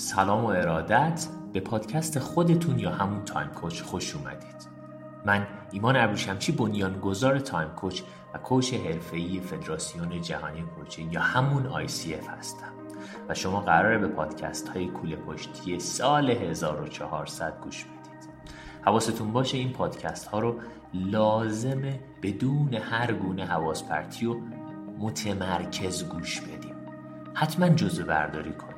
سلام و ارادت به پادکست خودتون یا همون Time Coach خوش اومدید. من ایمان ابروشمچی بنیانگذار Time Coach و coach حرفه‌ای فدراسیون جهانی coaching یا همون ICF هستم. و شما قراره به پادکست های کوله پشتی سال 1400 گوش بدید. حواستون باشه این پادکست ها رو لازمه بدون هر گونه حواس پرتی و متمرکز گوش بدیم. حتما جزوه برداری کنید.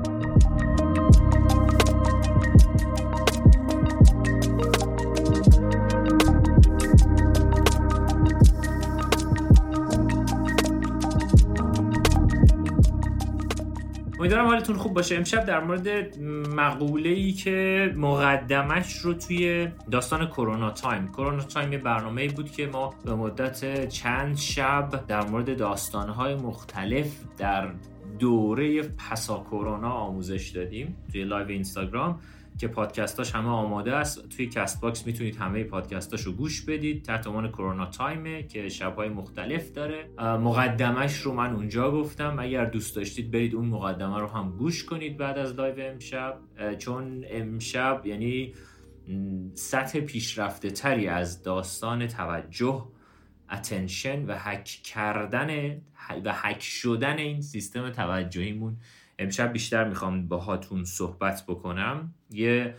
امیدوارم حالتون خوب باشه. امشب در مورد مقوله ای که مقدمش رو توی داستان Corona Time. Corona Time یه برنامه بود که ما به مدت چند شب در مورد داستانهای مختلف در دوره پسا کرونا آموزش دادیم توی live اینستاگرام. که پادکستاش همه آماده است. توی Castbox می‌تونید همه پادکستاش رو گوش بدید. تحت عنوان Corona Time ه که شبهای مختلف داره. مقدمش رو من اونجا گفتم. اگر دوست داشتید برید اون مقدمه رو هم گوش کنید بعد از live امشب. چون امشب یعنی سطح پیشرفته تری از داستان توجه attention و هک کردن و هک شدن این سیستم توجهیمون امشب بیشتر می‌خوام باهاتون صحبت بکنم. یه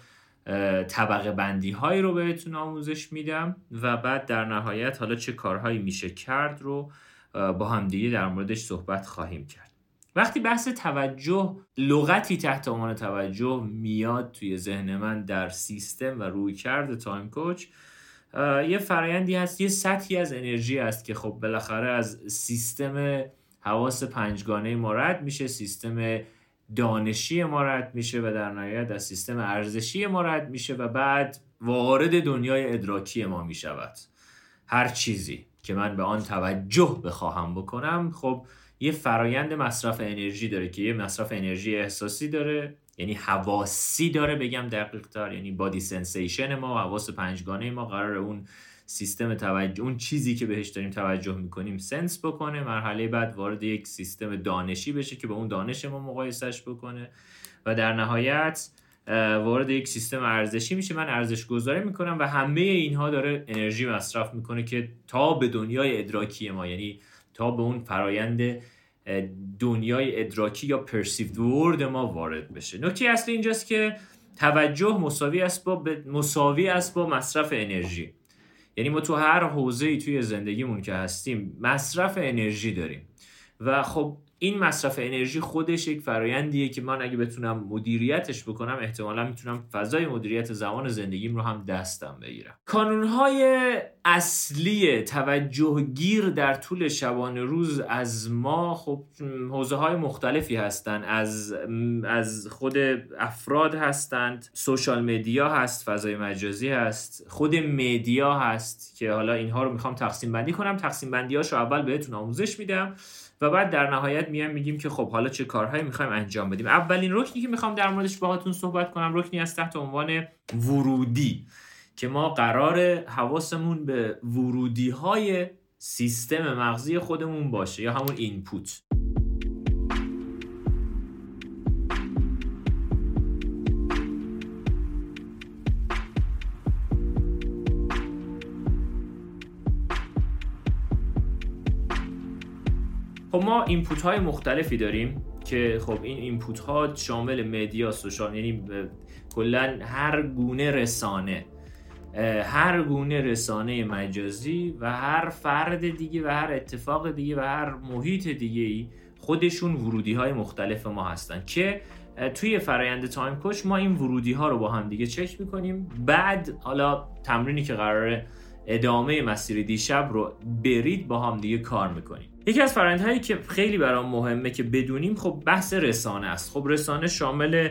طبقه بندی هایی رو بهتون آموزش میدم و بعد در نهایت حالا چه کارهایی میشه کرد رو با همدیگه در موردش صحبت خواهیم کرد. وقتی بحث توجه لغتی تحت عنوان توجه میاد توی ذهن من در سیستم و رویکرد Time Coach یه فرایندی هست یه سطحی از انرژی است که خب بالاخره از سیستم حواس پنجگانه ما رد میشه سیستم دانشی ما رد میشه و در نهایت از سیستم ارزشی ما رد میشه و بعد وارد دنیای ادراکی ما می‌شود. هر چیزی که من به آن توجه بخواهم بکنم خب یه فرایند مصرف انرژی داره که یه مصرف انرژی احساسی داره یعنی حواسی داره بگم دقیق تر یعنی body sensation ما حواس پنجگانه ما قرار اون سیستم توجه اون چیزی که بهش داریم توجه می‌کنیم سنس بکنه مرحله بعد وارد یک سیستم دانشی بشه که با اون دانش ما مقایسش بکنه و در نهایت وارد یک سیستم ارزشی میشه. من ارزش گذاری می‌کنم و همه اینها داره انرژی مصرف می‌کنه که تا به دنیای ادراکی ما یعنی تا به اون فرایند دنیای ادراکی یا پرسیفد ورد ما وارد بشه. نکته اصلی اینجاست که توجه مساوی است با مساوی است با مصرف انرژی. یعنی ما تو هر حوزه ای توی زندگیمون که هستیم مصرف انرژی داریم. و خب این مصرف انرژی خودش یک فرایندیه که من اگه بتونم مدیریتش بکنم احتمالا می‌تونم فضای مدیریت زمان زندگیم رو هم دستم بگیرم. کانونهای اصلی توجه گیر در طول شبانه روز از ما خب حوزه های مختلفی هستند از از خود افراد هستند سوشال مدیا هست فضای مجازی هست خود مدیا هست که حالا اینها رو می‌خوام تقسیم بندی کنم. تقسیم بندی اول بهتون آموزش میدم و بعد در نهایت میام میگیم که خب حالا چه کارهایی می‌خوایم انجام بدیم. اولین رکنی که می‌خوام در موردش باهاتون صحبت کنم رکنی از تحت عنوان ورودی که ما قرار حواسمون به ورودی های سیستم مغزی خودمون باشه یا همون input خب ما input های مختلفی داریم که خب این input ها شامل media social یعنی کلا هر گونه رسانه. هر گونه رسانه مجازی و هر فرد دیگه و هر اتفاق دیگه و هر محیط دیگه ای خودشون ورودی های مختلف ما هستن که توی فرایند تایم کوچ ما این ورودی ها رو با هم دیگه چک می‌کنیم. بعد حالا تمرینی که قراره ادامه مسیر دیشب رو برید با هم دیگه کار می‌کنیم. یکی از فرآیندهایی که خیلی برام مهمه که بدونیم خب بحث رسانه است. خب رسانه شامل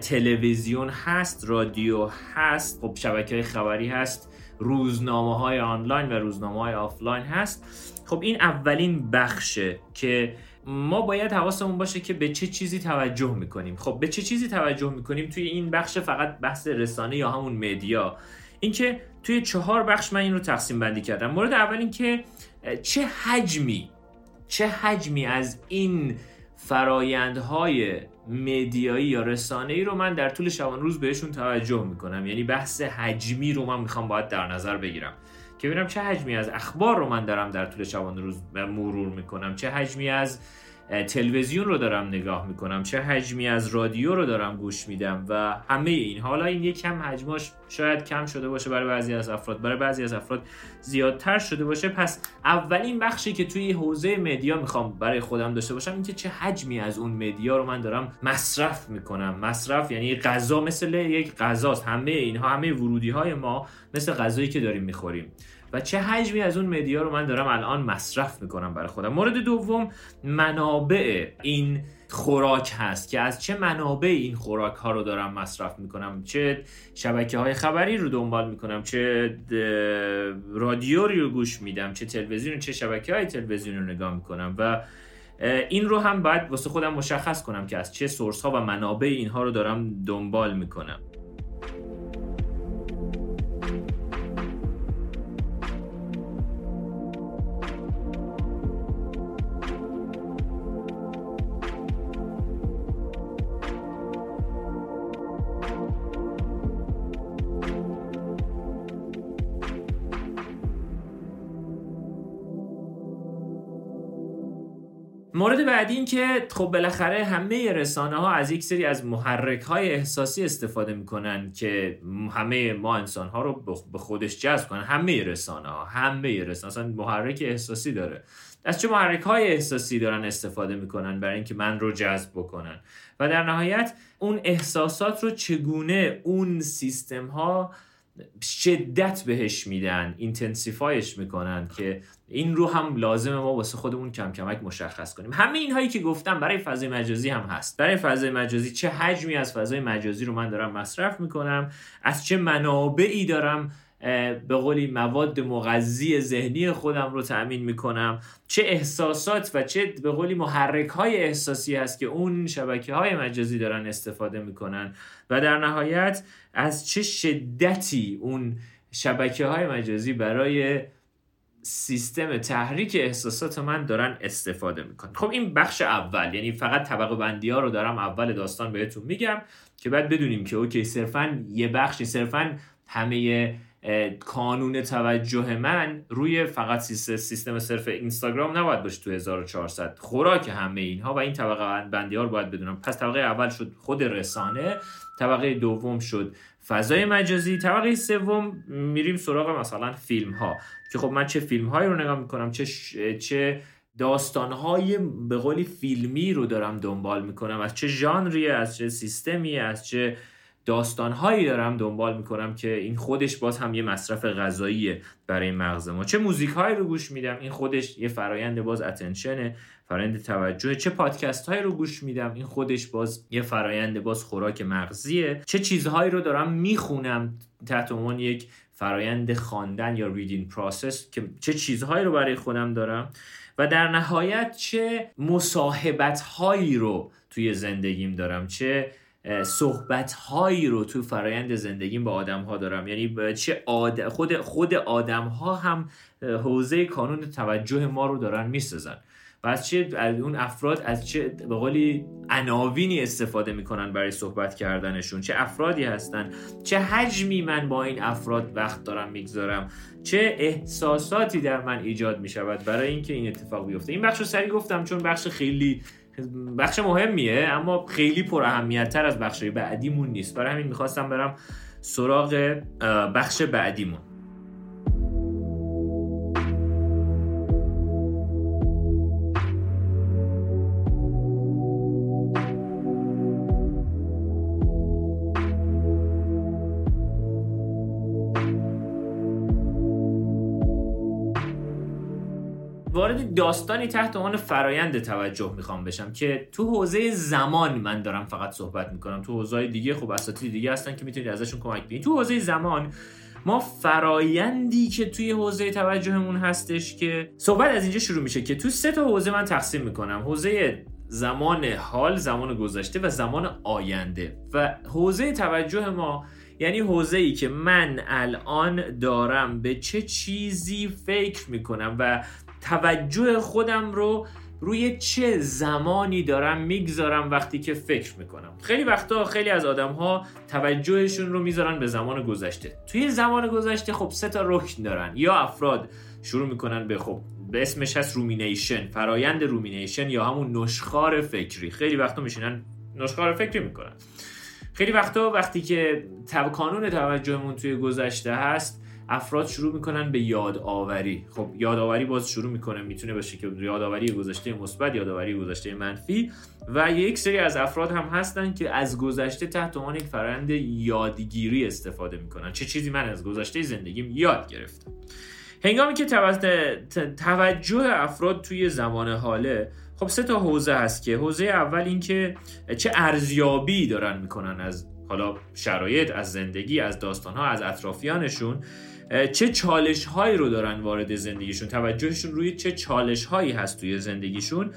تلویزیون هست رادیو هست خب شبکه خبری هست روزنامه های آنلاین و روزنامه های آفلاین هست. خب این اولین بخشه که ما باید حواسمون باشه که به چه چیزی توجه می‌کنیم. خب به چه چیزی توجه می‌کنیم؟ توی این بخش فقط بحث رسانه یا همون media. اینکه توی چهار بخش من این رو تقسیم بندی کردم. مورد اول اینکه چه حجمی چه حجمی از این فرایندهای مدیایی یا رسانه‌ای رو من در طول شبان روز بهشون توجه می‌کنم؟ یعنی بحث حجمی رو من می‌خوام باید در نظر بگیرم. که ببینم چه حجمی از اخبار رو من دارم در طول شبان روز مرور می‌کنم. چه حجمی از تلویزیون رو دارم نگاه می‌کنم چه حجمی از رادیو رو دارم گوش میدم و همه این. حالا این یک کم حجماش شاید کم شده باشه برای بعضی از افراد برای بعضی از افراد زیادتر شده باشه. پس اولین بخشی که توی حوزه مدیا می‌خوام برای خودم داشته باشم اینکه چه حجمی از اون مدیا رو من دارم مصرف می‌کنم. مصرف یعنی غذا مثل یک غذاست. همه اینها همه ورودی های ما مثل غذایی که داریم می‌خوریم. و چه حجمی از اون مدیا رو من دارم الان مصرف می‌کنم برای خودم. مورد دوم منابع این خوراک هست که از چه منابع این خوراک ها رو دارم مصرف می‌کنم؟ چه شبکه های خبری رو دنبال می‌کنم؟ چه رادیو رو گوش میدم؟ چه تلویزیون؟ چه شبکه های تلویزیون رو نگاه می‌کنم؟ و این رو هم باید واسه خودم مشخص کنم که از چه سورس ها و منابع اینها رو دارم دنبال می‌کنم. مورد بعدی این که خب بالاخره همه رسانه ها از یک سری از محرک های احساسی استفاده می‌کنن که همه ما انسان ها رو به خودش جذب کنن. همه رسانه ها همه رسانه اصلا محرک احساسی داره. از چه محرک های احساسی دارن استفاده می‌کنن برای اینکه من رو جذب بکنن؟ و در نهایت اون احساسات رو چگونه اون سیستم ها شدت بهش میدن اینتنسیفایش می‌کنن که این رو هم لازمه ما واسه خودمون کم کمک مشخص کنیم. همه اینهایی که گفتم برای فضای مجازی هم هست. برای فضای مجازی چه حجمی از فضای مجازی رو من دارم مصرف می‌کنم از چه منابعی دارم به قولی مواد مغذی ذهنی خودم رو تأمین می‌کنم. چه احساسات و چه به قولی محرک های احساسی هست که اون شبکه های مجازی دارن استفاده می‌کنن و در نهایت از چه شدتی اون شبکه های مجازی برای سیستم تحریک احساسات من دارن استفاده می‌کنن؟ خب این بخش اول یعنی فقط طبقه بندی ها رو دارم اول داستان بهتون میگم که بعد بدونیم که اوکی صرفا یه بخشی صرفا همه کانون توجه من روی فقط سیستم صرف اینستاگرام نباید باشه تو 1400 خوراک همه اینها و این طبقه بندی ها رو باید بدونم. پس طبقه اول شد خود رسانه طبقه دوم شد فضای مجازی طبقه سوم میریم سراغ مثلا فیلم ها که خب من چه فیلم هایی رو نگاه می‌کنم چه چه داستان های به قولی فیلمی رو دارم دنبال می‌کنم. از چه ژانری از چه سیستمی از چه داستانهایی دارم دنبال می‌کنم که این خودش باز هم یه مصرف غذاییه برای مغز ما. چه موزیک هایی رو گوش میدم؟ این خودش یه فرایند باز اتنشنه فرایند توجه. چه پادکست هایی رو گوش میدم؟ این خودش باز یه فرایند باز خوراک مغزیه. چه چیزهایی رو دارم می‌خونم تحت عنوان یک فرایند خواندن یا reading process که چه چیزهایی رو برای خودم دارم؟ و در نهایت چه مصاحبت هایی رو توی زندگیم دارم؟ چه صحبت هایی رو تو فرایند زندگیم با آدم ها دارم. یعنی چه خود خود آدم ها هم حوزه کانون توجه ما رو دارن می‌سازن. و از چه اون افراد از چه به قولی عناوینی استفاده می‌کنن برای صحبت کردنشون؟ چه افرادی هستن؟ چه حجمی من با این افراد وقت دارم می‌گذارم؟ چه احساساتی در من ایجاد می‌شود برای اینکه این اتفاق بیفته؟ این بخش رو سری گفتم چون بخش خیلی بخش مهمیه اما خیلی پر اهمیت تر از بخش بعدیمون نیست. برای همین می‌خواستم برم سراغ بخش بعدیمون. داستانی تحت عنوان فرایند توجه می‌خوام بشم که تو حوزه زمان من دارم فقط صحبت می‌کنم. تو حوزه دیگه خب اساتید دیگه هستن که می‌تونید ازشون کمک بگیرید. تو حوزه زمان ما فرایندی که توی حوزه توجهمون هستش که صحبت از اینجا شروع میشه که تو سه تا حوزه من تقسیم می‌کنم. حوزه زمان حال زمان گذشته و زمان آینده. و حوزه توجه ما یعنی حوزه ای که من الان دارم به چه چیزی فکر می‌کنم و توجه خودم رو روی چه زمانی دارم می‌گذارم وقتی که فکر می‌کنم. خیلی وقتا خیلی از آدم ها توجهشون رو می‌ذارن به زمان گذشته. توی زمان گذشته خب سه تا رکن دارن. یا افراد شروع می‌کنن به خب به اسمش هست rumination فرایند rumination یا همون نشخوار فکری. خیلی وقتا میشینن نشخوار فکری می‌کنن. خیلی وقتا وقتی که تب... کانون توجهمون توی گذشته هست افراد شروع می‌کنن به یادآوری. خب یادآوری باز شروع می‌کنه می‌تونه باشه که یادآوری گذشته مثبت یادآوری گذشته منفی و یک سری از افراد هم هستن که از گذشته تحت عنوان یک فرآیند یادگیری استفاده می‌کنن. چه چیزی من از گذشته زندگیم یاد گرفتم؟ هنگامی که توجه افراد توی زمان حاله خب سه تا حوزه هست که حوزه اول این که چه ارزیابی دارن می‌کنن از حالا شرایط از زندگی از داستان ها از اطرافیانشون. چه چالش هایی رو دارن وارد زندگیشون؟ توجهشون روی چه چالش هایی هست توی زندگیشون؟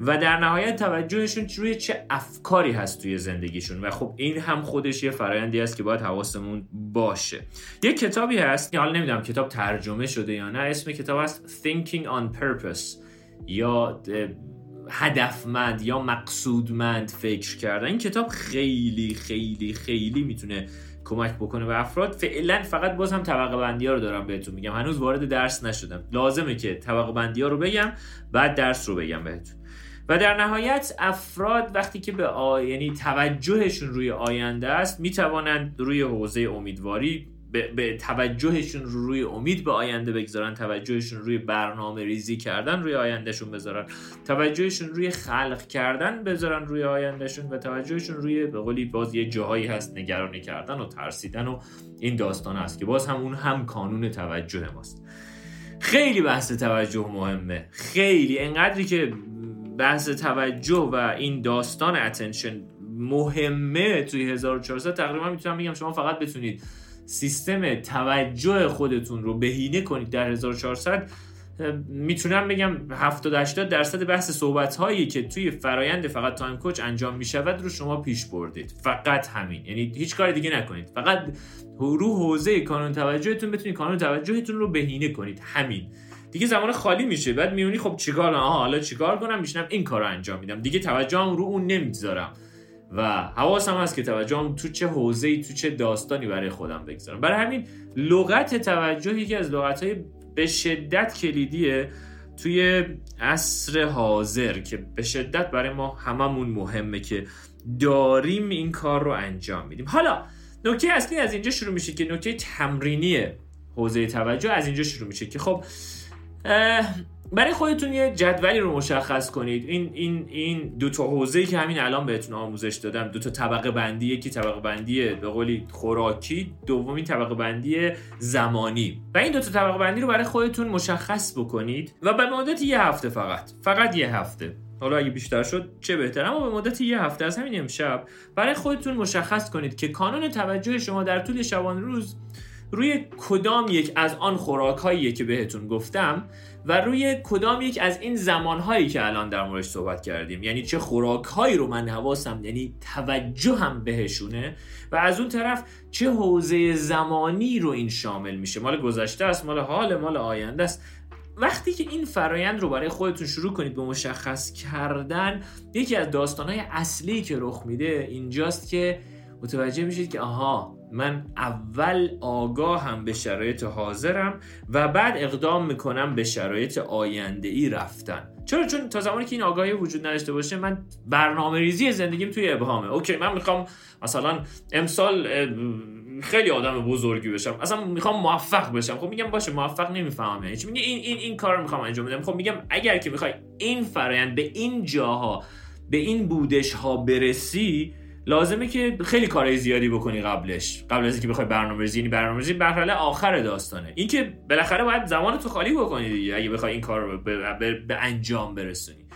و در نهایت توجهشون روی چه افکاری هست توی زندگیشون؟ و خب این هم خودش یه فرایندی است که باید حواسمون باشه. یه کتابی هست حالا نمی‌دونم کتاب ترجمه شده یا نه اسم کتاب هست Thinking on Purpose. یا هدفمند یا مقصودمند فکر کردن. این کتاب خیلی خیلی خیلی می‌تونه کمک بکنه به افراد. فعلا فقط باز هم طبقه بندی ها رو دارم بهتون میگم. هنوز وارد درس نشدم. لازمه که طبقه بندی ها رو بگم بعد درس رو بگم بهتون. و در نهایت افراد وقتی که به آ... یعنی توجهشون روی آینده است می‌توانند روی حوزه امیدواری به, توجهشون رو روی امید به آینده بگذارن توجهشون روی برنامه ریزی کردن روی آیندهشون بذارن. توجهشون روی خلق کردن بذارن روی آیندهشون و توجهشون روی به قولی باز یه جاهایی هست نگرانی کردن و ترسیدن و این داستان هست که باز هم اون هم کانون توجه ماست. خیلی بحث توجه مهمه. خیلی. انقدری که بحث توجه و این داستان attention مهمه توی 1400 تقریبا می‌تونم بگم شما فقط بتونید سیستم توجه خودتون رو بهینه کنید در 1400 می‌تونم بگم 70 80 درصد بحث صحبت هایی که توی فرایند فقط Time Coach انجام می‌شود رو شما پیش بردید. فقط همین. یعنی هیچ کار دیگه نکنید. فقط رو حوزه کانون توجهتون بتونید کانون توجهتون رو بهینه کنید. همین. دیگه زمان خالی میشه. بعد میونی خب چیکار آها حالا چیکار کنم؟ میشنم این کار رو انجام میدم. دیگه توجهم رو اون نمی‌ذارم و حواسم هست که توجهم تو چه حوزه‌ای تو چه داستانی برای خودم بگذارم. برای همین لغت توجه یکی از لغت‌های به شدت کلیدیه توی عصر حاضر که به شدت برای ما هممون مهمه که داریم این کار رو انجام میدیم. حالا نکته اصلی از اینجا شروع میشه که نکته تمرینی حوزه توجه از اینجا شروع میشه که خب برای خودتون یه جدولی رو مشخص کنید. این این این دو تا حوزه‌ای که همین الان بهتون آموزش دادم. دو تا طبقه بندی یکی طبقه بندی به قولی خوراکی دومی طبقه بندی زمانی. و این دو تا طبقه بندی رو برای خودتون مشخص بکنید و به مدت یه هفته فقط. فقط یه هفته. حالا اگه بیشتر شد چه بهتر. اما به مدت یه هفته از همین امشب برای خودتون مشخص کنید که کانون توجه شما در طول شبانه روز روی کدام یک از آن خوراک که بهتون گفتم و روی کدام یک از این زمانهایی که الان در موردش صحبت کردیم یعنی چه خوراک هایی رو من حواسم یعنی توجه هم بهشونه و از اون طرف چه حوزه زمانی رو این شامل میشه؟ مال گذشته است مال حال مال آینده است. وقتی که این فرایند رو برای خودتون شروع کنید به مشخص کردن یکی از داستانهای اصلی که رخ میده اینجاست که متوجه میشید که آها من اول آگاهم به شرایط حاضرم و بعد اقدام می‌کنم به شرایط آینده ای رفتن. چرا؟ چون تا زمانی که این آگاهی وجود نداشته باشه من برنامه ریزی زندگیم توی ابهامه. اوکی من می‌خوام مثلا امسال خیلی آدم بزرگی بشم. اصلا می‌خوام موفق بشم. خب میگم باشه موفق نمی‌فهمم. یعنی میگه این این این کار می‌خوام انجام بدم. خب میگم اگر که می‌خوای این فرایند به این جاها به این بودش ها برسی لازمه که خیلی کارهای زیادی بکنی قبلش. قبل از اینکه بخوای برنامه‌ریزی یعنی برنامه‌ریزی مرحله آخر داستانه. اینکه بالاخره باید زمان تو خالی بکنی دیگه اگه بخوای این کار رو به, انجام برسونی.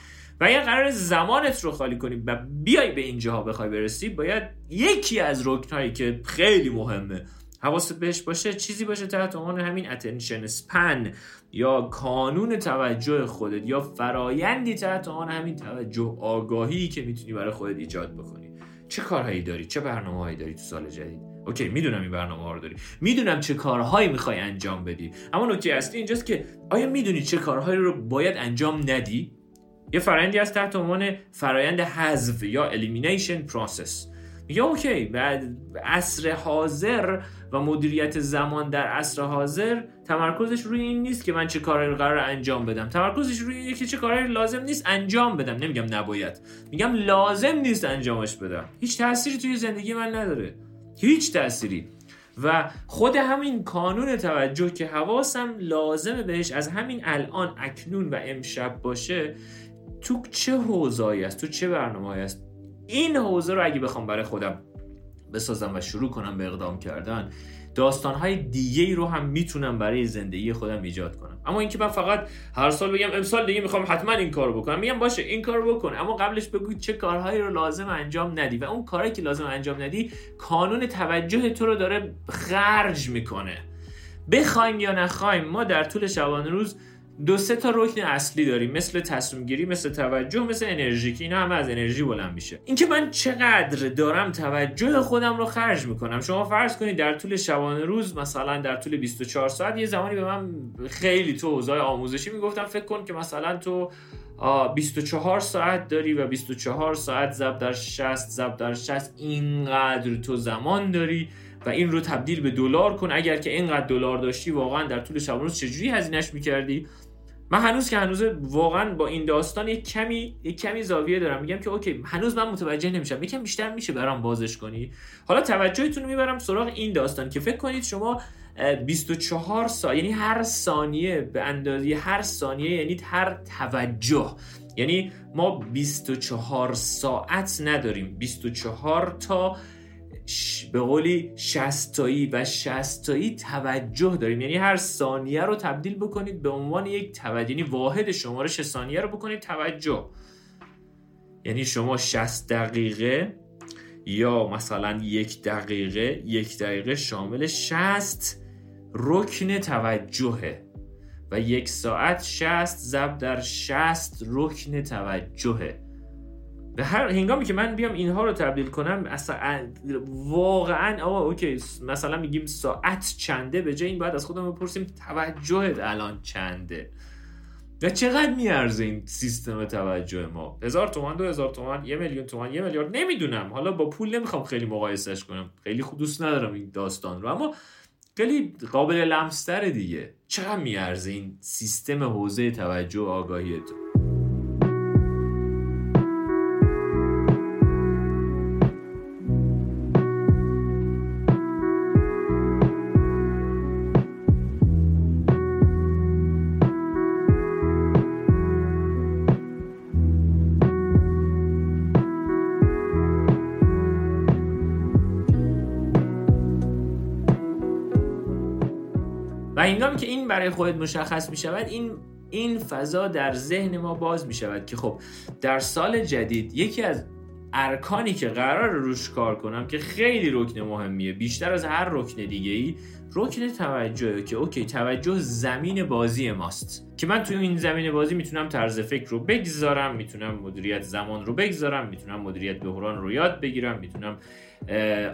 و اگر قرار زمانت رو خالی کنی و بیای به اینجاها بخوای برسی باید یکی از رکنهایی که خیلی مهمه حواست بهش باشه چیزی باشه تحت عنوان همین اتنشن سپن یا کانون توجه خودت یا فرایندی تحت عنوان همین توجه آگاهی که می‌تونی برای خودت ایجاد بکنی. چه کارهایی داری؟ چه برنامه‌هایی داری تو سال جدید؟ OK می‌دونم این برنامه ها رو داری. می‌دونم چه کارهایی می‌خوای انجام بدی. اما نکته اصلی اینجاست که آیا می‌دونی چه کارهایی رو باید انجام ندی؟ یه فرایندی از تحت عنوان فرایند حذف یا elimination process میگه OK بعد عصر حاضر و مدیریت زمان در عصر حاضر تمرکزش روی این نیست که من چه کاری قرار انجام بدم. تمرکزش روی اینه که چه کاری لازم نیست انجام بدم. نمیگم نباید. میگم لازم نیست انجامش بدم. هیچ تأثیری توی زندگی من نداره. هیچ تأثیری. و خود همین کانون توجه که حواسم لازمه بهش از همین الان اکنون و امشب باشه تو چه حوزه‌ای است؟ تو چه برنامه است؟ این حوزه رو اگه بخوام برای خودم بسازم و شروع کنم به اقدام کردن داستانهای دیگه ای رو هم می‌تونم برای زندگی خودم ایجاد کنم. اما اینکه من فقط هر سال بگم امسال دیگه می‌خوام حتما این کارو بکنم میگم باشه این کارو بکن. اما قبلش بگو چه کارهایی رو لازم انجام ندی و اون کاری که لازم انجام ندی کانون توجه تو رو داره خرج می‌کنه. بخوایم یا نخوایم ما در طول شبانه روز دو سه تا رکن اصلی داریم مثل تصمیم گیری مثل توجه مثل انرژی که اینا همه از انرژی بلند میشه. اینکه من چقدر دارم توجه خودم رو خرج می‌کنم. شما فرض کنید در طول شبانه روز مثلا در طول 24 ساعت یه زمانی به من خیلی تو حوزه آموزشی می‌گفتم فکر کن که مثلا تو 24 ساعت داری و 24 ساعت ضرب در 60 ضرب در 60 اینقدر تو زمان داری و این رو تبدیل به دلار کن. اگر که اینقدر دلار داشتی واقعا در طول شبانه روز چجوری هزینهش می‌کردی؟ من هنوز که هنوز واقعا با این داستان یک کمی یک کمی زاویه دارم. میگم که اوکی هنوز من متوجه نمیشم. یکم بیشتر میشه برام بازش کنی. حالا توجهتون رو می‌برم سراغ این داستان که فکر کنید شما 24 ساعت یعنی هر ثانیه به اندازه هر ثانیه یعنی هر توجه. یعنی ما 24 ساعت نداریم. 24 تا به قولی شستایی و شستایی توجه داریم. یعنی هر ثانیه رو تبدیل بکنید به عنوان یک توجه. یعنی واحد شمارش ثانیه رو بکنید توجه. یعنی شما 60 دقیقه یا مثلا یک دقیقه یک دقیقه شامل 60 رکن توجهه و یک ساعت 60 ضرب در 60 رکن توجهه. هر هنگامی که من بیام اینها رو تبدیل کنم اصلا واقعا آقا اوکی مثلا میگیم ساعت چنده به جای این باید از خودم بپرسیم توجهت الان چنده؟ و چقدر میارزه این سیستم توجه ما؟ هزار تومن دو هزار تومن یه میلیون تومن یه میلیارد نمی‌دونم. حالا با پول نمی‌خوام خیلی مقایسش کنم. خیلی خود دوست ندارم این داستان رو. اما خیلی قابل لمستر دیگه. چقدر میارزه این سیستم حوزه توجه آگاهی تو؟ برای خودت مشخص می شود این این فضا در ذهن ما باز می شود که خب در سال جدید یکی از ارکانی که قرار روش کار کنم که خیلی رکن مهمیه بیشتر از هر رکن دیگه ای رکن توجه که اوکی توجه زمین بازی ماست. که من توی این زمین بازی می‌تونم طرز فکر رو بگذارم می‌تونم مدیریت زمان رو بگذارم می‌تونم مدیریت بحران رو یاد بگیرم می‌تونم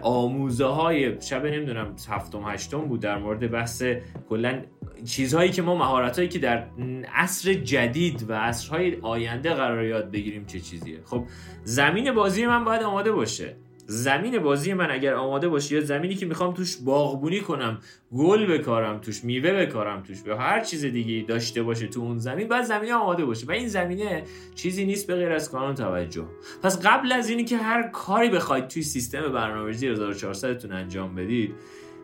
آموزه های شب نمی‌دونم هفتم هشتم بود در مورد بحث کلا چیزهایی که ما مهارت هایی که در عصر جدید و عصرهای آینده قرار یاد بگیریم چه چیزیه. خب زمین بازی من باید آماده باشه. زمین بازی من اگر آماده باشه یا زمینی که می‌خوام توش باغبونی کنم گل بکارم توش میوه بکارم توش به هر چیز دیگه داشته باشه تو اون زمین بعد زمینه آماده باشه و این زمینه چیزی نیست به غیر از کانون توجه. پس قبل از اینی که هر کاری بخواید توی سیستم برنامه‌ریزی 1400 تون انجام بدید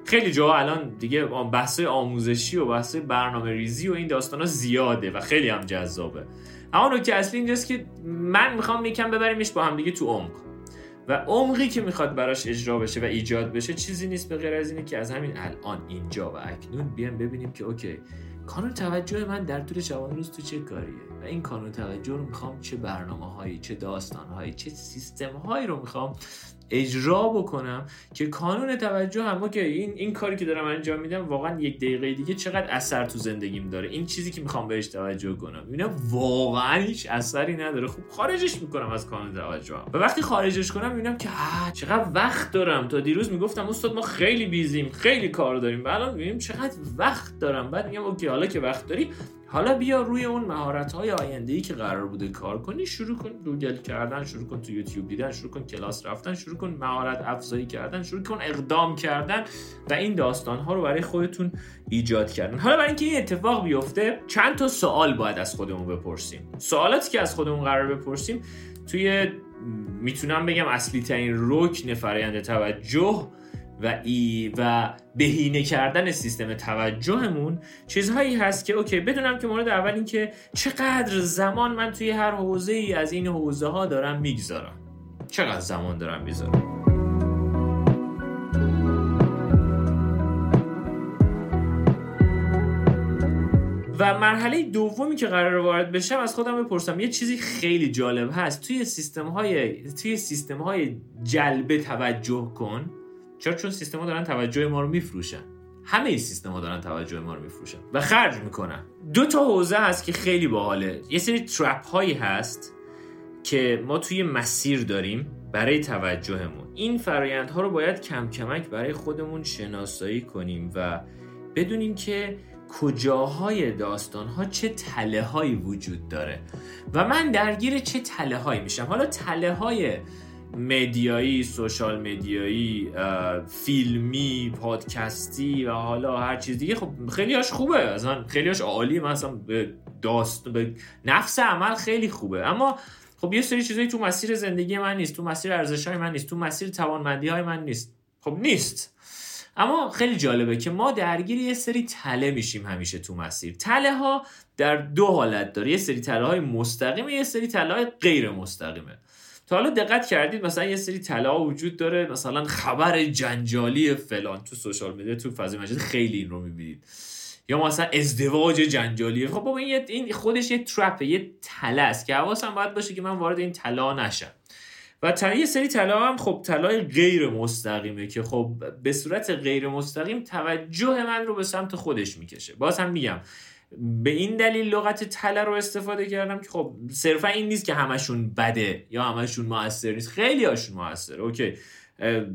خیلی جا الان دیگه بحث آموزشی و بحث برنامه ریزی و این داستان زیاده و خیلی هم جذابه. اما نکته اصلی اینجاست که من می‌خوام یکم ببریمش با هم دیگه تو عمق. و عمقی که می‌خواد براش اجرا بشه و ایجاد بشه چیزی نیست به غیر از اینه که از همین الان اینجا و اکنون بیام ببینیم که اوکی کانون توجه من در طول شبانه روز تو چه کاریه؟ و این کانون توجه رو می‌خوام چه برنامه هایی چه داستان هایی چه سیستم هایی رو می‌خوام اجرا بکنم که کانون توجه هم که این این کاری که دارم انجام میدم واقعا یک دقیقه دیگه چقدر اثر تو زندگیم داره. این چیزی که می‌خوام بهش توجه کنم. اینا واقعا هیچ اثری نداره. خب خارجش می‌کنم از کانون توجه و وقتی خارجش کنم می‌بینم که چقدر وقت دارم. تا دیروز می‌گفتم استاد ما خیلی busy یم خیلی کار داریم. الان می‌بینیم چقدر وقت دارم. بعد میگم OK حالا که وقت داری حالا بیا روی اون مهارت های آینده ای که قرار بوده کار کنی شروع کن گوگل کردن شروع کن تو یوتیوب دیدن شروع کن کلاس رفتن شروع کن مهارت افزایی کردن شروع کن اقدام کردن و این داستان ها رو برای خودتون ایجاد کردن. حالا برای اینکه این اتفاق بیفته چند تا سوال باید از خودمون بپرسیم. سوالاتی که از خودمون قرار بپرسیم توی می‌تونم بگم اصلی ترین رکن فرایند توجه و ای و بهینه کردن سیستم توجهمون چیزهایی هست که اوکی بدونم که مورد اول این که چقدر زمان من توی هر حوزه ای از این حوزه ها دارم می‌گذارم. چقدر زمان دارم می‌ذارم. و مرحله دومی که قرار وارد بشم از خودم بپرسم یه چیزی خیلی جالب هست. توی سیستم های توی سیستم های جلب توجه کن. چرا؟ چون سیستما دارن توجه ما رو میفروشن. همه سیستما دارن توجه ما رو میفروشن و خرج می‌کنن. دو تا حوزه هست که خیلی باحاله. یه سری ترپ هایی هست که ما توی مسیر داریم برای توجهمون. این فرایندها رو باید کم کمک برای خودمون شناسایی کنیم و بدونیم که کجاهای داستان ها چه تله هایی وجود داره. و من درگیر چه تله هایی میشم؟ حالا تله های مدیایی سوشال مدیایی فیلمی پادکستی و حالا هر چیز دیگه. خب خیلی هاش خوبه. اصلا خیلی هاش عالی مثلا به داست به نفس عمل خیلی خوبه. اما خب یه سری چیزایی تو مسیر زندگی من نیست تو مسیر ارزش های من نیست تو مسیر توانمندی های من نیست. خب نیست. اما خیلی جالبه که ما درگیر یه سری تله میشیم همیشه تو مسیر. تله ها در دو حالت داره. یه سری تله های مستقیمه یه سری تله های غیر مستقیمه. تا حالا دقت کردید مثلا یه سری طلا وجود داره مثلا خبر جنجالی فلان تو سوشال میدیا تو فضای مجازی خیلی این رو می‌بینید. یا مثلا ازدواج جنجالی. خب بابا این خودش یه trap ه یه تله است که حواسم باید باشه که من وارد این تله نشم. و یه سری تله هم خب تله‌ی غیر مستقیمه که خب به صورت غیر مستقیم توجه من رو به سمت خودش می‌کشه. باز هم میگم به این دلیل لغت تله رو استفاده کردم که خب صرفا این نیست که همشون بده یا همشون موثر نیست. خیلی هاشون موثر OK.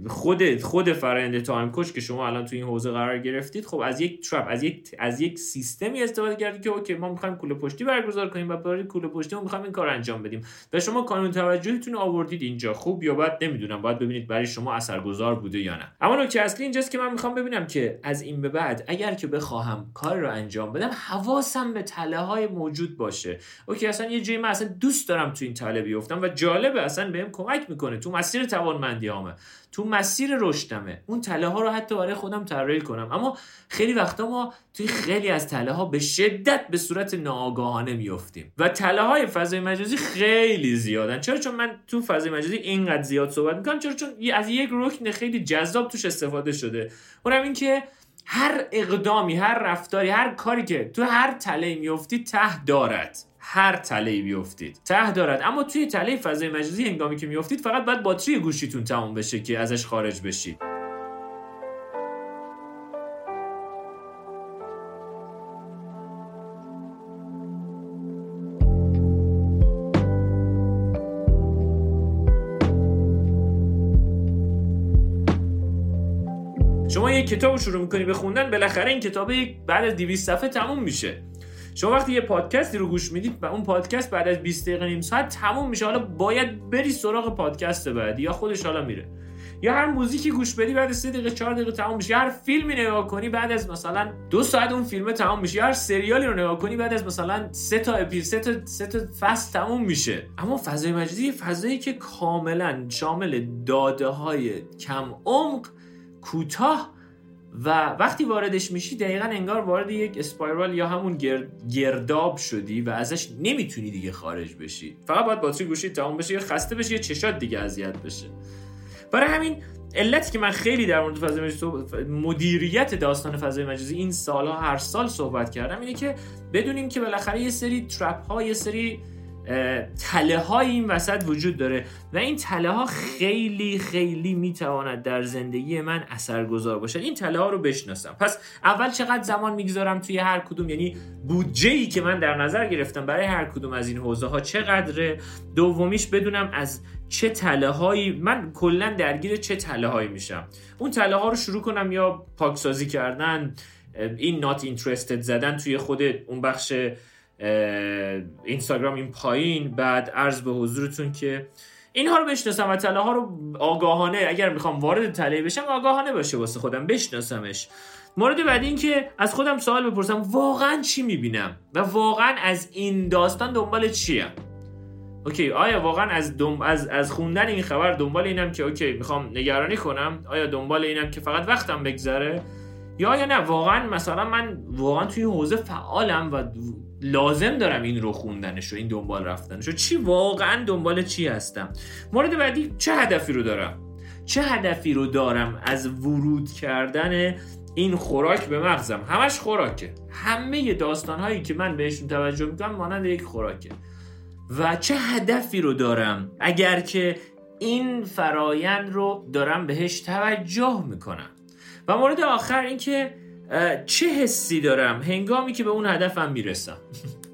خود خود فرآیند Time Coach که شما الان تو این حوزه قرار گرفتید خب از یک trap از یک از یک سیستمی استفاده کردید که OK ما می‌خوایم کوله پشتی برگزار کنیم و برای کوله پشتی ما می‌خوایم این کار انجام بدیم. و شما کانون توجهتون آوردید اینجا. خوب یا بد نمی‌دونم باید ببینید برای شما اثرگذار بوده یا نه. اما نکته اصلی اینجاست که من می‌خوام ببینم که از این به بعد اگر که بخواهم کار رو انجام بدم حواسم به تله های موجود باشه. اوکی اصلا یه جایی من اصلا دوست دارم تو این تله بیفتم و جالبه اصلا بهم کمک می‌کنه. تو مسیر توانمندی تو مسیر رشدمه. اون تله ها رو حتی برای خودم طراحی کنم. اما خیلی وقتا ما توی خیلی از تله ها به شدت به صورت ناآگاهانه میفتیم و تله های فضای مجازی خیلی زیادن. چرا؟ چون من تو فضای مجازی اینقدر زیاد صحبت می‌کنم. چرا؟ چون از یک رکن خیلی جذاب توش استفاده شده. اونم این که هر اقدامی هر رفتاری هر کاری که تو هر تله میفتی ته دارد. هر تله بیفتید. ته دارد. اما توی تله فضای مجازی هنگامی که میافتید فقط باید باتری گوشیتون تموم بشه که ازش خارج بشید شما یک کتاب شروع می‌کنی به خوندن بالاخره این کتاب بعد از 200 صفحه تموم میشه. شما وقتی یه پادکستی رو گوش می‌دید و اون پادکست بعد از 20 دقیقه نیم ساعت تموم میشه حالا باید بری سراغ پادکست بعدی یا خودش حالا میره. یا هر موزیکی گوش بدی بعد از 3 دقیقه 4 دقیقه تموم میشه. هر فیلمی نگاه کنی بعد از مثلا دو ساعت اون فیلم تموم میشه. هر سریالی رو نگاه کنی بعد از مثلا سه تا اپیزود سه تا فصل تموم میشه. اما فضای مجازی فضایی که کاملا شامل داده های کم عمق کوتاه و وقتی واردش میشی دقیقا انگار وارد یک اسپایرال یا همون گرداب شدی و ازش نمی‌تونی دیگه خارج بشی. فقط باید باتری گوشی تمام بشه یا خسته بشه یا چشات دیگه اذیت بشه. برای همین علتی که من خیلی در مورد فضای مجازی مدیریت داستان فضای مجازی این سالها هر سال صحبت کردم اینه که بدونیم که بالاخره یه سری ترپ ها یه سری تله های این وسط وجود داره و این تله ها خیلی خیلی می‌تواند در زندگی من اثرگذار باشه این تله ها رو بشناسم. پس اول چقدر زمان می‌گذارم توی هر کدوم؟ یعنی بودجه ای که من در نظر گرفتم برای هر کدوم از این حوزه ها چقدره؟ دومیش بدونم از چه تله هایی من کلا درگیر چه تله هایی میشم. اون تله ها رو شروع کنم یا پاکسازی کردن این نات اینترستد زدن توی خود اون بخش اینستاگرام این پایین بعد عرض به حضورتون که اینها رو بشناسم و تله ها رو آگاهانه اگر می‌خوام وارد تله بشم آگاهانه باشه واسه خودم بشناسمش. مورد بعدی این که از خودم سوال بپرسم واقعا چی می‌بینم؟ و واقعا از این داستان دنبال چیم اوکی آیا واقعا از, دم... از از خوندن این خبر دنبال اینم که اوکی می‌خوام نگرانی کنم؟ آیا دنبال اینم که فقط وقتم بگذره؟ یا یا نه واقعا مثلا من واقعا توی حوزه فعالم و لازم دارم این رو خوندنش و این دنبال رفتنش و چی واقعا دنبال چی هستم؟ مورد بعدی چه هدفی رو دارم؟ چه هدفی رو دارم از ورود کردن این خوراک به مغزم؟ همش خوراکه. همه داستان هایی که من بهشون توجه می‌کنم مانند یک خوراکه. و چه هدفی رو دارم اگر که این فرایند رو دارم بهش توجه می‌کنم؟ و مورد آخر اینکه چه حسی دارم؟ هنگامی که به اون هدفم می‌رسم.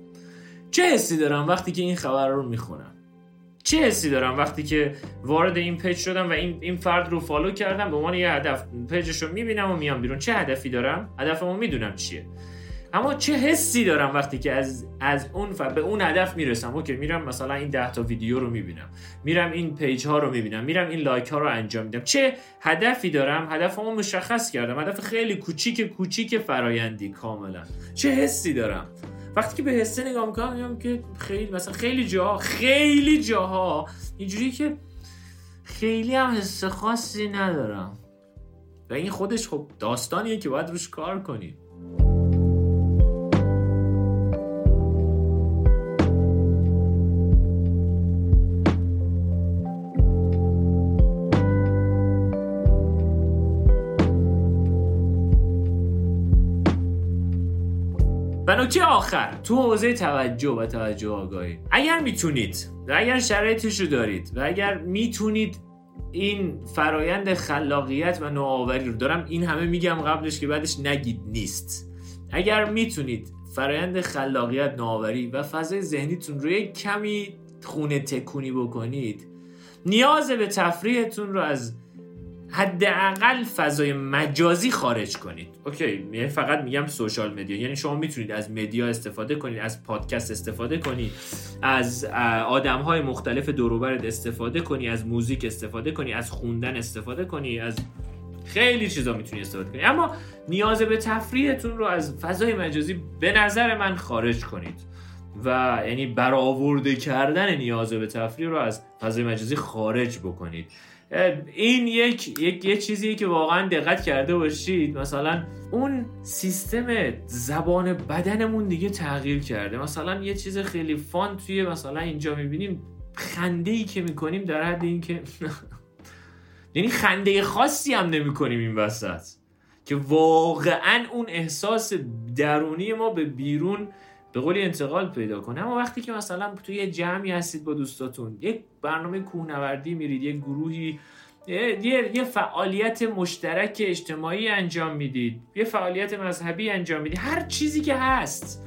چه حسی دارم وقتی که این خبر رو می‌خونم؟ چه حسی دارم وقتی که وارد این page شدم و این این فرد رو follow کردم به عنوان یه هدف page ش رو می‌بینم و میام بیرون. چه هدفی دارم؟ هدفمو می‌دونم چیه. اما چه حسی دارم وقتی که از از اون ف... به اون هدف می‌رسم؟ OK میرم مثلا این 10 تا ویدیو رو می‌بینم. میرم این page ها رو می‌بینم. میرم این like ها رو انجام میدم. چه هدفی دارم؟ هدفمو مشخص کردم. هدف خیلی کوچیک کوچیک فرایندی کاملا. چه حسی دارم؟ وقتی که به حسه نگاه می‌کنم میگم که خیلی مثلا خیلی جاها خیلی جاها اینجوری که خیلی هم حس خاصی ندارم. و این خودش خب داستانیه که باید روش کار کنید نکته آخر؟ تو حوزه توجه و توجه آگاهی. اگر می‌تونید و اگر شرایطش رو دارید و اگر می‌تونید این فرایند خلاقیت و نوآوری رو دارم این همه میگم قبلش که بعدش نگید نیست. اگر می‌تونید فرایند خلاقیت نوآوری و فضای ذهنیتون رو یک کمی خونه تکونی بکنید نیاز به تفریحتون رو از حداقل فضای مجازی خارج کنید. OK یعنی فقط میگم social media. یعنی شما می‌تونید از media استفاده کنید از پادکست استفاده کنید از آدم های مختلف دوروبرت استفاده کنی از موزیک استفاده کنی از خوندن استفاده کنی از خیلی چیزا می‌تونی استفاده کنی. اما نیاز به تفریحتون رو از فضای مجازی به نظر من خارج کنید. و یعنی برآورده کردن نیاز به تفریح رو از فضای مجازی خارج بکنید. این یک, یک یه چیزی که واقعا دقت کرده باشید. مثلا اون سیستم زبان بدنمون دیگه تغییر کرده. مثلا یه چیز خیلی فان توی مثلا اینجا می‌بینیم خنده ای که می‌کنیم در حد این که یعنی خنده خاصی هم نمی کنیم این وسط. که واقعا اون احساس درونی ما به بیرون به قولی انتقال پیدا کنه. اما وقتی که مثلا توی یه جمعی هستید با دوستاتون یک برنامه کوهنوردی میرید یک گروهی یه،, یه فعالیت مشترک اجتماعی انجام می‌دید یه فعالیت مذهبی انجام می‌دید هر چیزی که هست.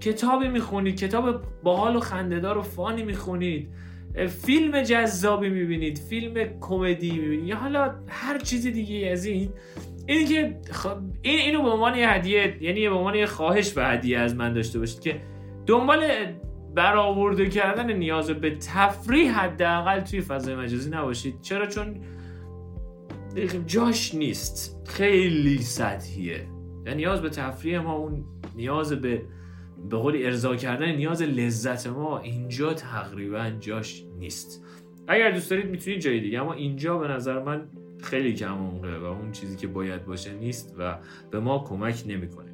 کتابی می‌خونید کتاب باحال و خندهدار و فانی می‌خونید. فیلم جذابی می‌بینید فیلم کمدی می‌بینید یا حالا هر چیز دیگه از این. اینی که خب این اینو به عنوان یه هدیه یعنی به عنوان یه خواهش به هدیه از من داشته باشید که دنبال برآورده کردن نیاز به تفریح حداقل توی فضای مجازی نباشید. چرا؟ چون جاش نیست. خیلی سطحیه. و نیاز به تفریح ما اون نیاز به به قول ارضا کردن نیاز لذت ما اینجا تقریبا جاش نیست. اگر دوست دارید می‌تونید جای دیگه اما اینجا به نظر من خیلی کم عمقه و اون چیزی که باید باشه نیست و به ما کمک نمی‌کنه.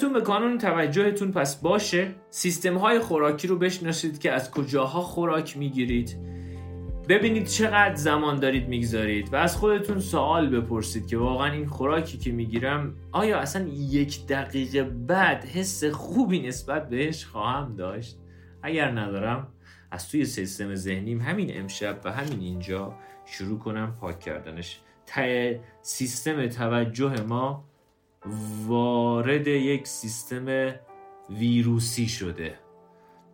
حواستون به کانون توجهتون پس باشه. سیستم های خوراکی رو بشناسید که از کجاها خوراک می‌گیرید. ببینید چقدر زمان دارید می‌گذارید و از خودتون سوال بپرسید که واقعا این خوراکی که می‌گیرم آیا اصلا یک دقیقه بعد حس خوبی نسبت بهش خواهم داشت؟ اگر ندارم از توی سیستم ذهنیم همین امشب و همین اینجا شروع کنم پاک کردنش. سیستم توجه ما وارد یک سیستم ویروسی شده.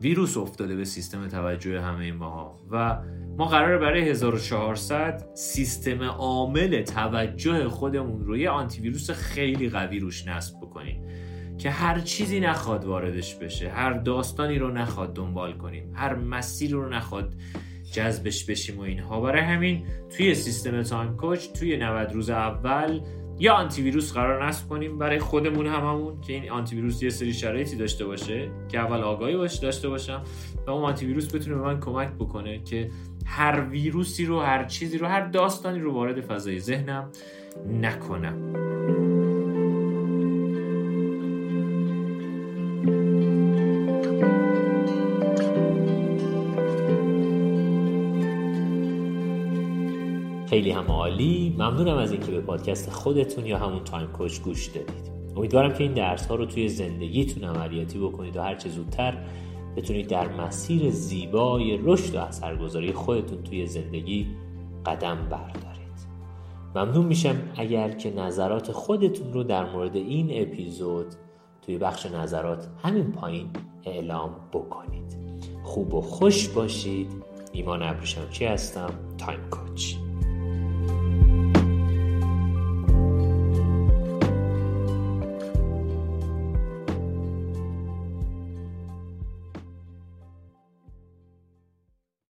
ویروس افتاده به سیستم توجه همه ماها و ما قراره برای 1400 سیستم عامل توجه خودمون رو یه آنتی ویروس خیلی قوی روش نصب بکنیم که هر چیزی نخواد واردش بشه هر داستانی رو نخواد دنبال کنیم هر مسیری رو نخواد جذبش بشیم و اینها. برای همین توی سیستم تایم کوچ توی 90 روز اول یا آنتی ویروس قرار نصب کنیم برای خودمون هممون که این آنتی ویروس یه سری شرایطی داشته باشه که اول آگاهی باشه داشته باشم و اون آنتی ویروس بتونه به من کمک بکنه که هر ویروسی رو هر چیزی رو هر داستانی رو وارد فضای ذهنم نکنم. خیلی هم عالی. ممنونم از اینکه به پادکست خودتون یا همون تایم کوچ گوش دادید. امیدوارم که این درس ها رو توی زندگیتون عملیاتی بکنید و هر چه زودتر بتونید در مسیر زیبای رشد و اثرگذاری خودتون توی زندگی قدم بردارید. ممنون میشم اگر که نظرات خودتون رو در مورد این اپیزود توی بخش نظرات همین پایین اعلام بکنید. خوب و خوش باشید. ایمان ابریشمچی هستم؟ تایم کوچ.